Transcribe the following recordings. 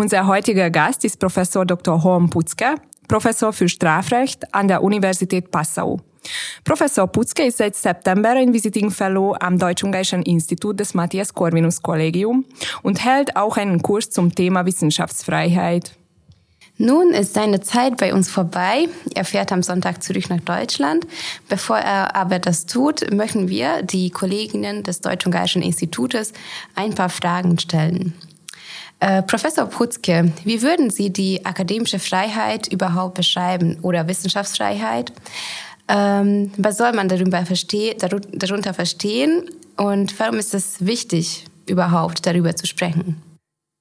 Unser heutiger Gast ist Professor Dr. Horm Putzke, Professor für Strafrecht an der Universität Passau. Professor Putzke ist seit September ein Visiting Fellow am Deutsch-Ungarischen Institut des Matthias Corvinus Kollegium und hält auch einen Kurs zum Thema Wissenschaftsfreiheit. Nun ist seine Zeit bei uns vorbei. Er fährt am Sonntag zurück nach Deutschland. Bevor er aber das tut, möchten wir die Kolleginnen des Deutsch-Ungarischen Institutes ein paar Fragen stellen. Äh, Professor Putzke, wie würden Sie die akademische Freiheit überhaupt beschreiben oder Wissenschaftsfreiheit? Ähm, was soll man darüber versteh darunter verstehen und warum ist es wichtig, überhaupt darüber zu sprechen?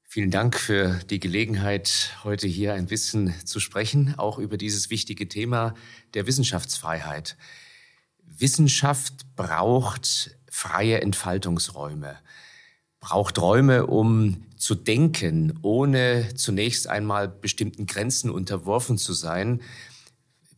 Vielen Dank für die Gelegenheit, heute hier ein bisschen zu sprechen, auch über dieses wichtige Thema der Wissenschaftsfreiheit. Wissenschaft braucht freie Entfaltungsräume, braucht Räume, um zu denken, ohne zunächst einmal bestimmten Grenzen unterworfen zu sein.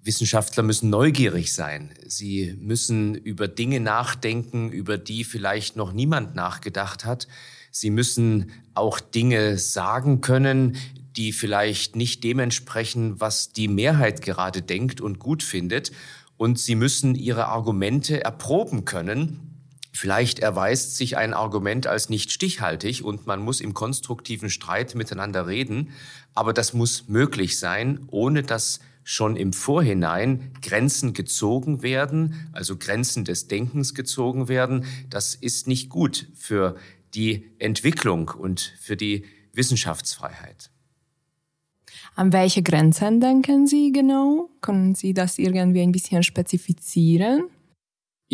Wissenschaftler müssen neugierig sein. Sie müssen über Dinge nachdenken, über die vielleicht noch niemand nachgedacht hat. Sie müssen auch Dinge sagen können, die vielleicht nicht dementsprechend, was die Mehrheit gerade denkt und gut findet. Und sie müssen ihre Argumente erproben können. Vielleicht erweist sich ein Argument als nicht stichhaltig und man muss im konstruktiven Streit miteinander reden. Aber das muss möglich sein, ohne dass schon im Vorhinein Grenzen gezogen werden, also Grenzen des Denkens gezogen werden. Das ist nicht gut für die Entwicklung und für die Wissenschaftsfreiheit. An welche Grenzen denken Sie genau? Können Sie das irgendwie ein bisschen spezifizieren?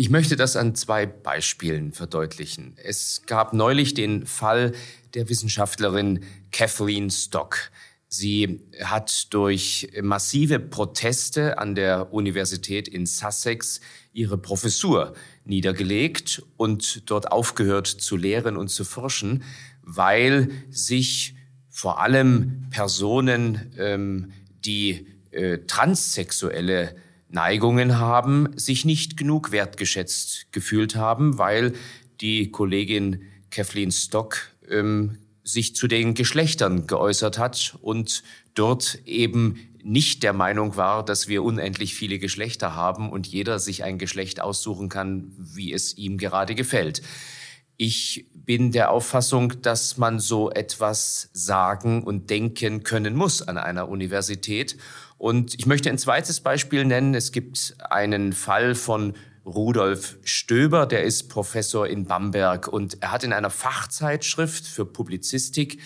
Ich möchte das an zwei Beispielen verdeutlichen. Es gab neulich den Fall der Wissenschaftlerin Kathleen Stock. Sie hat durch massive Proteste an der Universität in Sussex ihre Professur niedergelegt und dort aufgehört zu lehren und zu forschen, weil sich vor allem Personen, ähm, die äh, transsexuelle Neigungen haben, sich nicht genug wertgeschätzt gefühlt haben, weil die Kollegin Kathleen Stock ähm, sich zu den Geschlechtern geäußert hat und dort eben nicht der Meinung war, dass wir unendlich viele Geschlechter haben und jeder sich ein Geschlecht aussuchen kann, wie es ihm gerade gefällt. Ich bin der Auffassung, dass man so etwas sagen und denken können muss an einer Universität. Und ich möchte ein zweites Beispiel nennen. Es gibt einen Fall von Rudolf Stöber, der ist Professor in Bamberg und er hat in einer Fachzeitschrift für Publizistik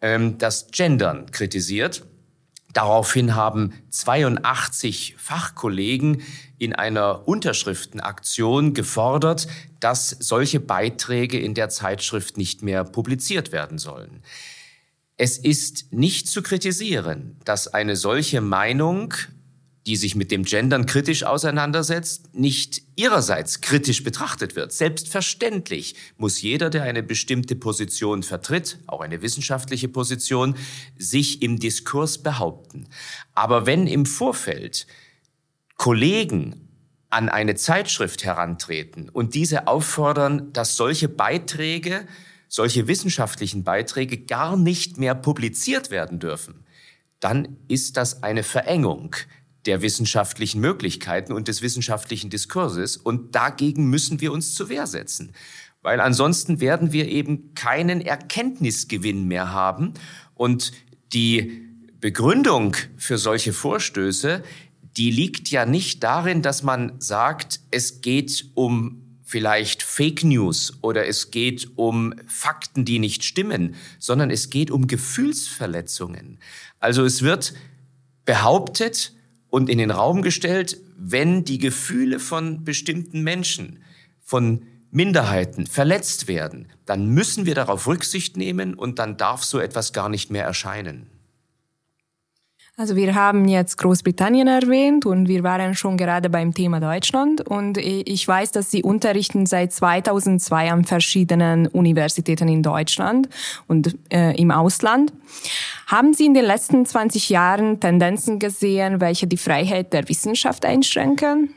ähm, das Gendern kritisiert. Daraufhin haben 82 Fachkollegen in einer Unterschriftenaktion gefordert, dass solche Beiträge in der Zeitschrift nicht mehr publiziert werden sollen. Es ist nicht zu kritisieren, dass eine solche Meinung die sich mit dem Gendern kritisch auseinandersetzt, nicht ihrerseits kritisch betrachtet wird. Selbstverständlich muss jeder, der eine bestimmte Position vertritt, auch eine wissenschaftliche Position, sich im Diskurs behaupten. Aber wenn im Vorfeld Kollegen an eine Zeitschrift herantreten und diese auffordern, dass solche Beiträge, solche wissenschaftlichen Beiträge gar nicht mehr publiziert werden dürfen, dann ist das eine Verengung der wissenschaftlichen Möglichkeiten und des wissenschaftlichen Diskurses. Und dagegen müssen wir uns zur Wehr setzen. Weil ansonsten werden wir eben keinen Erkenntnisgewinn mehr haben. Und die Begründung für solche Vorstöße, die liegt ja nicht darin, dass man sagt, es geht um vielleicht Fake News oder es geht um Fakten, die nicht stimmen, sondern es geht um Gefühlsverletzungen. Also es wird behauptet, und in den Raum gestellt, wenn die Gefühle von bestimmten Menschen, von Minderheiten verletzt werden, dann müssen wir darauf Rücksicht nehmen und dann darf so etwas gar nicht mehr erscheinen. Also wir haben jetzt Großbritannien erwähnt und wir waren schon gerade beim Thema Deutschland und ich weiß, dass Sie unterrichten seit 2002 an verschiedenen Universitäten in Deutschland und äh, im Ausland. Haben Sie in den letzten 20 Jahren Tendenzen gesehen, welche die Freiheit der Wissenschaft einschränken?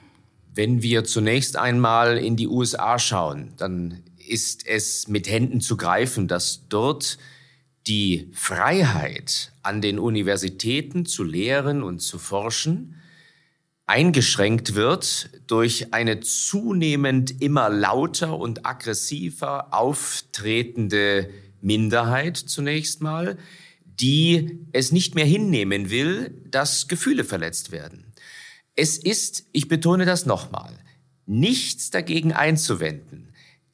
Wenn wir zunächst einmal in die USA schauen, dann ist es mit Händen zu greifen, dass dort die Freiheit an den Universitäten zu lehren und zu forschen eingeschränkt wird durch eine zunehmend immer lauter und aggressiver auftretende Minderheit zunächst mal, die es nicht mehr hinnehmen will, dass Gefühle verletzt werden. Es ist, ich betone das nochmal, nichts dagegen einzuwenden,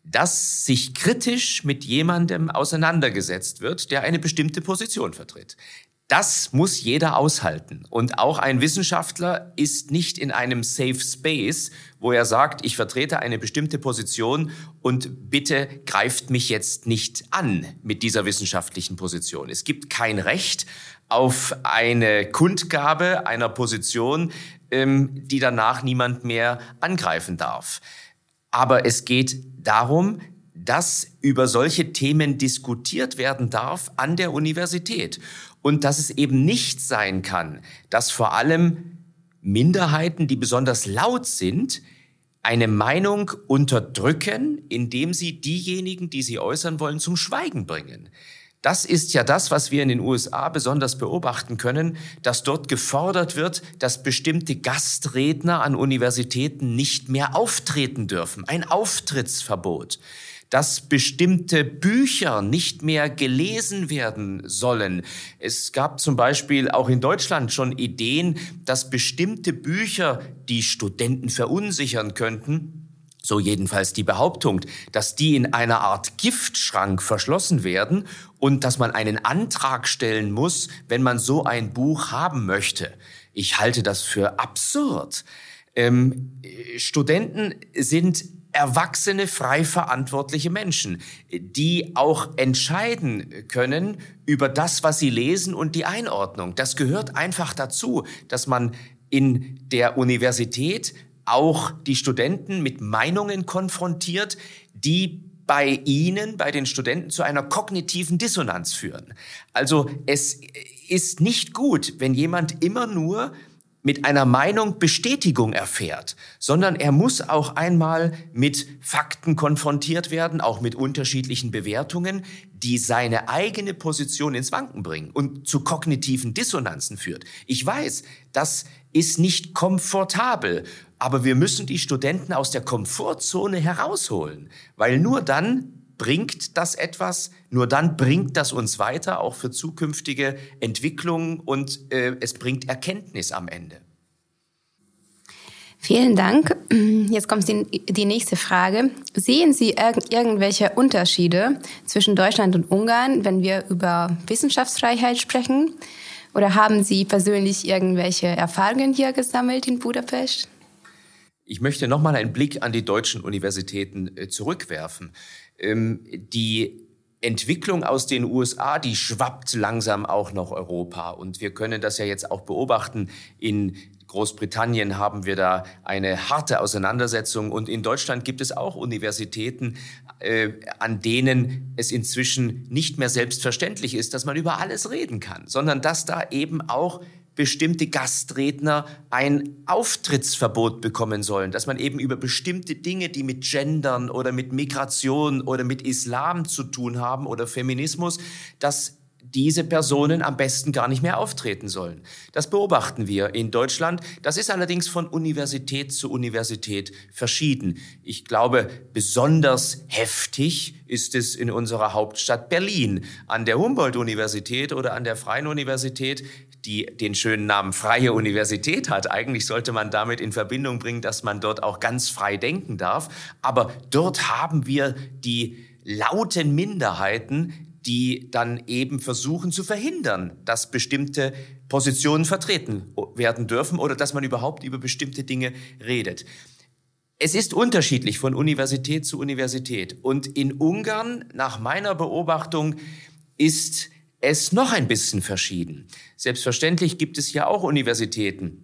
dass sich kritisch mit jemandem auseinandergesetzt wird, der eine bestimmte Position vertritt. Das muss jeder aushalten. Und auch ein Wissenschaftler ist nicht in einem Safe Space, wo er sagt, ich vertrete eine bestimmte Position und bitte greift mich jetzt nicht an mit dieser wissenschaftlichen Position. Es gibt kein Recht auf eine Kundgabe einer Position, ähm, die danach niemand mehr angreifen darf. Aber es geht darum, dass über solche Themen diskutiert werden darf an der Universität und dass es eben nicht sein kann, dass vor allem Minderheiten, die besonders laut sind, eine Meinung unterdrücken, indem sie diejenigen, die sie äußern wollen, zum Schweigen bringen. Das ist ja das, was wir in den USA besonders beobachten können, dass dort gefordert wird, dass bestimmte Gastredner an Universitäten nicht mehr auftreten dürfen. Ein Auftrittsverbot dass bestimmte Bücher nicht mehr gelesen werden sollen. Es gab zum Beispiel auch in Deutschland schon Ideen, dass bestimmte Bücher, die Studenten verunsichern könnten, so jedenfalls die Behauptung, dass die in einer Art Giftschrank verschlossen werden und dass man einen Antrag stellen muss, wenn man so ein Buch haben möchte. Ich halte das für absurd. Ähm, Studenten sind erwachsene, frei verantwortliche Menschen, die auch entscheiden können über das, was sie lesen und die Einordnung. Das gehört einfach dazu, dass man in der Universität auch die Studenten mit Meinungen konfrontiert, die bei Ihnen, bei den Studenten zu einer kognitiven Dissonanz führen. Also es ist nicht gut, wenn jemand immer nur mit einer Meinung Bestätigung erfährt, sondern er muss auch einmal mit Fakten konfrontiert werden, auch mit unterschiedlichen Bewertungen, die seine eigene Position ins Wanken bringen und zu kognitiven Dissonanzen führt. Ich weiß, das ist nicht komfortabel, aber wir müssen die Studenten aus der Komfortzone herausholen, weil nur dann bringt das etwas, nur dann bringt das uns weiter, auch für zukünftige Entwicklungen und äh, es bringt Erkenntnis am Ende. Vielen Dank. Jetzt kommt die, die nächste Frage. Sehen Sie irg irgendwelche Unterschiede zwischen Deutschland und Ungarn, wenn wir über Wissenschaftsfreiheit sprechen? Oder haben Sie persönlich irgendwelche Erfahrungen hier gesammelt in Budapest? Ich möchte nochmal einen Blick an die deutschen Universitäten äh, zurückwerfen. Ähm, die Entwicklung aus den USA, die schwappt langsam auch nach Europa. Und wir können das ja jetzt auch beobachten. In Großbritannien haben wir da eine harte Auseinandersetzung. Und in Deutschland gibt es auch Universitäten, äh, an denen es inzwischen nicht mehr selbstverständlich ist, dass man über alles reden kann, sondern dass da eben auch bestimmte Gastredner ein Auftrittsverbot bekommen sollen, dass man eben über bestimmte Dinge, die mit Gendern oder mit Migration oder mit Islam zu tun haben oder Feminismus, dass diese Personen am besten gar nicht mehr auftreten sollen. Das beobachten wir in Deutschland. Das ist allerdings von Universität zu Universität verschieden. Ich glaube, besonders heftig ist es in unserer Hauptstadt Berlin. An der Humboldt-Universität oder an der Freien Universität die den schönen Namen Freie Universität hat. Eigentlich sollte man damit in Verbindung bringen, dass man dort auch ganz frei denken darf. Aber dort haben wir die lauten Minderheiten, die dann eben versuchen zu verhindern, dass bestimmte Positionen vertreten werden dürfen oder dass man überhaupt über bestimmte Dinge redet. Es ist unterschiedlich von Universität zu Universität. Und in Ungarn, nach meiner Beobachtung, ist es noch ein bisschen verschieden. Selbstverständlich gibt es ja auch Universitäten,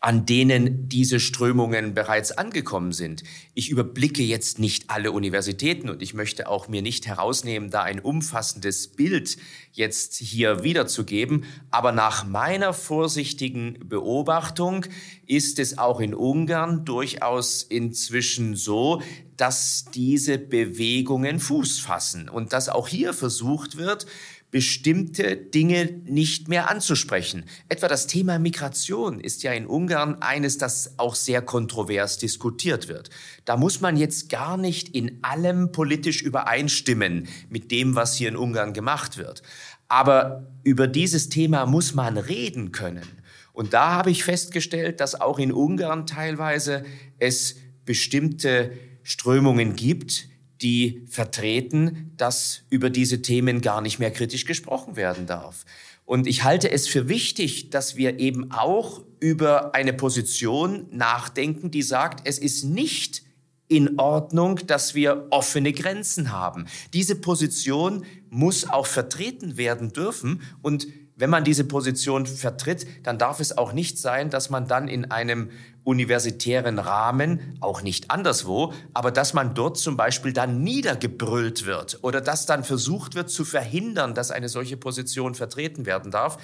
an denen diese Strömungen bereits angekommen sind. Ich überblicke jetzt nicht alle Universitäten und ich möchte auch mir nicht herausnehmen, da ein umfassendes Bild jetzt hier wiederzugeben. Aber nach meiner vorsichtigen Beobachtung ist es auch in Ungarn durchaus inzwischen so, dass diese Bewegungen Fuß fassen und dass auch hier versucht wird, bestimmte Dinge nicht mehr anzusprechen. Etwa das Thema Migration ist ja in Ungarn eines, das auch sehr kontrovers diskutiert wird. Da muss man jetzt gar nicht in allem politisch übereinstimmen mit dem, was hier in Ungarn gemacht wird. Aber über dieses Thema muss man reden können. Und da habe ich festgestellt, dass auch in Ungarn teilweise es bestimmte Strömungen gibt, die vertreten, dass über diese Themen gar nicht mehr kritisch gesprochen werden darf. Und ich halte es für wichtig, dass wir eben auch über eine Position nachdenken, die sagt, es ist nicht in Ordnung, dass wir offene Grenzen haben. Diese Position muss auch vertreten werden dürfen und wenn man diese Position vertritt, dann darf es auch nicht sein, dass man dann in einem universitären Rahmen, auch nicht anderswo, aber dass man dort zum Beispiel dann niedergebrüllt wird oder dass dann versucht wird zu verhindern, dass eine solche Position vertreten werden darf.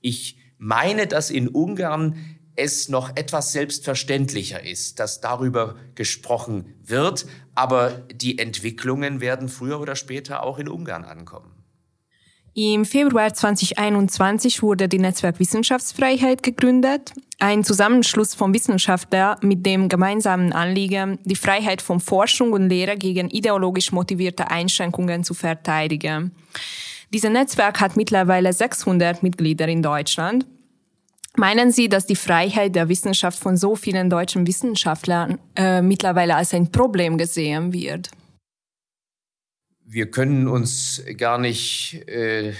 Ich meine, dass in Ungarn es noch etwas selbstverständlicher ist, dass darüber gesprochen wird, aber die Entwicklungen werden früher oder später auch in Ungarn ankommen. Im Februar 2021 wurde die Netzwerk Wissenschaftsfreiheit gegründet, ein Zusammenschluss von Wissenschaftlern mit dem gemeinsamen Anliegen, die Freiheit von Forschung und Lehre gegen ideologisch motivierte Einschränkungen zu verteidigen. Dieses Netzwerk hat mittlerweile 600 Mitglieder in Deutschland. Meinen Sie, dass die Freiheit der Wissenschaft von so vielen deutschen Wissenschaftlern äh, mittlerweile als ein Problem gesehen wird? Wir können uns gar nicht äh,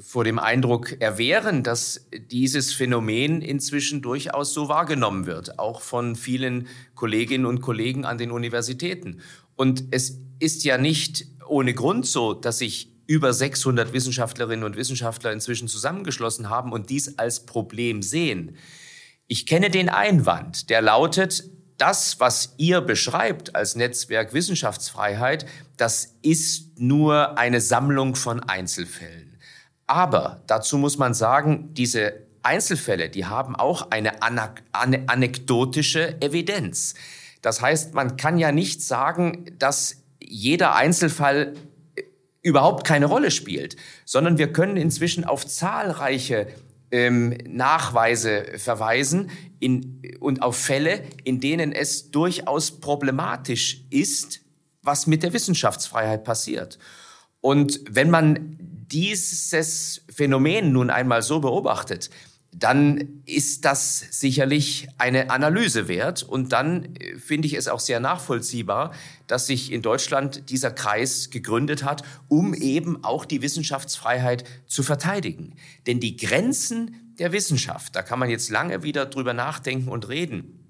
vor dem Eindruck erwehren, dass dieses Phänomen inzwischen durchaus so wahrgenommen wird, auch von vielen Kolleginnen und Kollegen an den Universitäten. Und es ist ja nicht ohne Grund so, dass sich über 600 Wissenschaftlerinnen und Wissenschaftler inzwischen zusammengeschlossen haben und dies als Problem sehen. Ich kenne den Einwand, der lautet, das, was ihr beschreibt als Netzwerk Wissenschaftsfreiheit, das ist nur eine Sammlung von Einzelfällen. Aber dazu muss man sagen, diese Einzelfälle, die haben auch eine, anekdotische Evidenz. Das heißt, man kann ja nicht sagen, dass jeder Einzelfall überhaupt keine Rolle spielt, sondern wir können inzwischen auf zahlreiche ähm, Nachweise verweisen in, und auf Fälle, in denen es durchaus problematisch ist, was mit der Wissenschaftsfreiheit passiert. Und wenn man dieses Phänomen nun einmal so beobachtet, dann ist das sicherlich eine Analyse wert. Und dann äh, finde ich es auch sehr nachvollziehbar, dass sich in Deutschland dieser Kreis gegründet hat, um eben auch die Wissenschaftsfreiheit zu verteidigen. Denn die Grenzen der Wissenschaft, da kann man jetzt lange wieder drüber nachdenken und reden,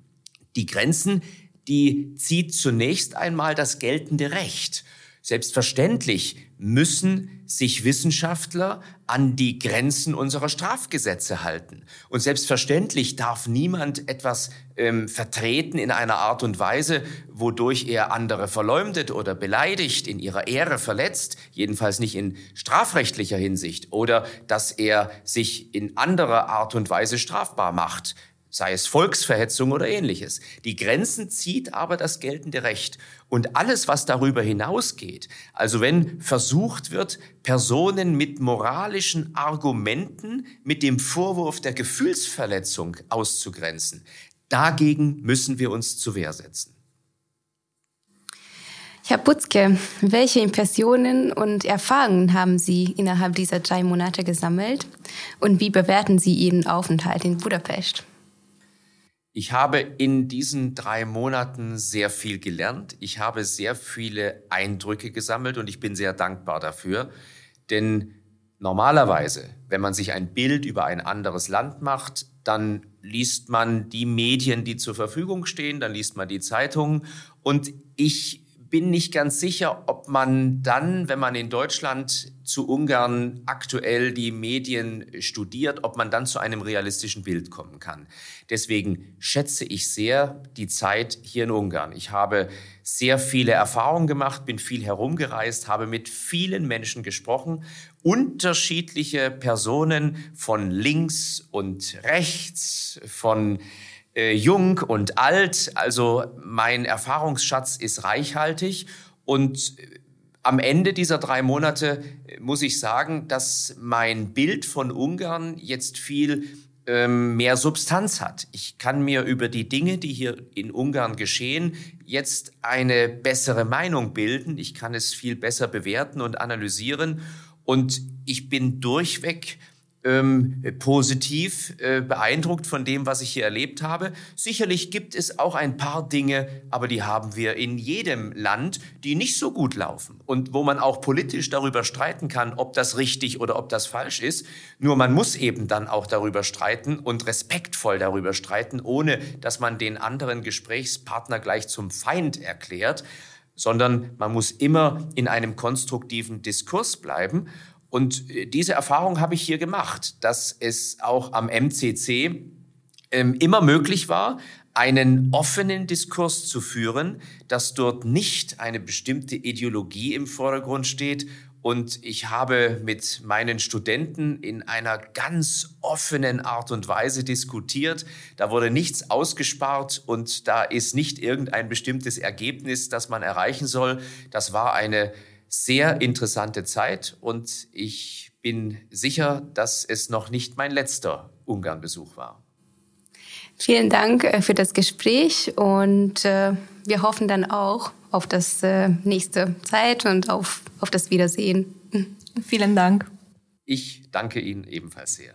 die Grenzen, die zieht zunächst einmal das geltende Recht. Selbstverständlich müssen sich Wissenschaftler an die Grenzen unserer Strafgesetze halten. Und selbstverständlich darf niemand etwas ähm, vertreten in einer Art und Weise, wodurch er andere verleumdet oder beleidigt, in ihrer Ehre verletzt, jedenfalls nicht in strafrechtlicher Hinsicht, oder dass er sich in anderer Art und Weise strafbar macht sei es Volksverhetzung oder ähnliches. Die Grenzen zieht aber das geltende Recht. Und alles, was darüber hinausgeht, also wenn versucht wird, Personen mit moralischen Argumenten mit dem Vorwurf der Gefühlsverletzung auszugrenzen, dagegen müssen wir uns zu Wehr setzen. Herr Butzke, welche Impressionen und Erfahrungen haben Sie innerhalb dieser drei Monate gesammelt und wie bewerten Sie Ihren Aufenthalt in Budapest? Ich habe in diesen drei Monaten sehr viel gelernt. Ich habe sehr viele Eindrücke gesammelt und ich bin sehr dankbar dafür. Denn normalerweise, wenn man sich ein Bild über ein anderes Land macht, dann liest man die Medien, die zur Verfügung stehen, dann liest man die Zeitungen. Und ich bin nicht ganz sicher, ob man dann, wenn man in Deutschland zu Ungarn aktuell die Medien studiert, ob man dann zu einem realistischen Bild kommen kann. Deswegen schätze ich sehr die Zeit hier in Ungarn. Ich habe sehr viele Erfahrungen gemacht, bin viel herumgereist, habe mit vielen Menschen gesprochen, unterschiedliche Personen von links und rechts, von äh, jung und alt. Also mein Erfahrungsschatz ist reichhaltig und äh, am Ende dieser drei Monate äh, muss ich sagen, dass mein Bild von Ungarn jetzt viel ähm, mehr Substanz hat. Ich kann mir über die Dinge, die hier in Ungarn geschehen, jetzt eine bessere Meinung bilden. Ich kann es viel besser bewerten und analysieren. Und ich bin durchweg ähm, positiv äh, beeindruckt von dem, was ich hier erlebt habe. Sicherlich gibt es auch ein paar Dinge, aber die haben wir in jedem Land, die nicht so gut laufen und wo man auch politisch darüber streiten kann, ob das richtig oder ob das falsch ist. Nur man muss eben dann auch darüber streiten und respektvoll darüber streiten, ohne dass man den anderen Gesprächspartner gleich zum Feind erklärt sondern man muss immer in einem konstruktiven Diskurs bleiben. Und äh, diese Erfahrung habe ich hier gemacht, dass es auch am MCC ähm, immer möglich war, einen offenen Diskurs zu führen, dass dort nicht eine bestimmte Ideologie im Vordergrund steht. Und ich habe mit meinen Studenten in einer ganz offenen Art und Weise diskutiert. Da wurde nichts ausgespart und da ist nicht irgendein bestimmtes Ergebnis, das man erreichen soll. Das war eine sehr interessante Zeit und ich bin sicher, dass es noch nicht mein letzter Ungarn-Besuch war. Vielen Dank äh, für das Gespräch und äh, wir hoffen dann auch auf das äh, nächste Zeit und auf, auf das Wiedersehen. Vielen Dank. Ich danke Ihnen ebenfalls sehr.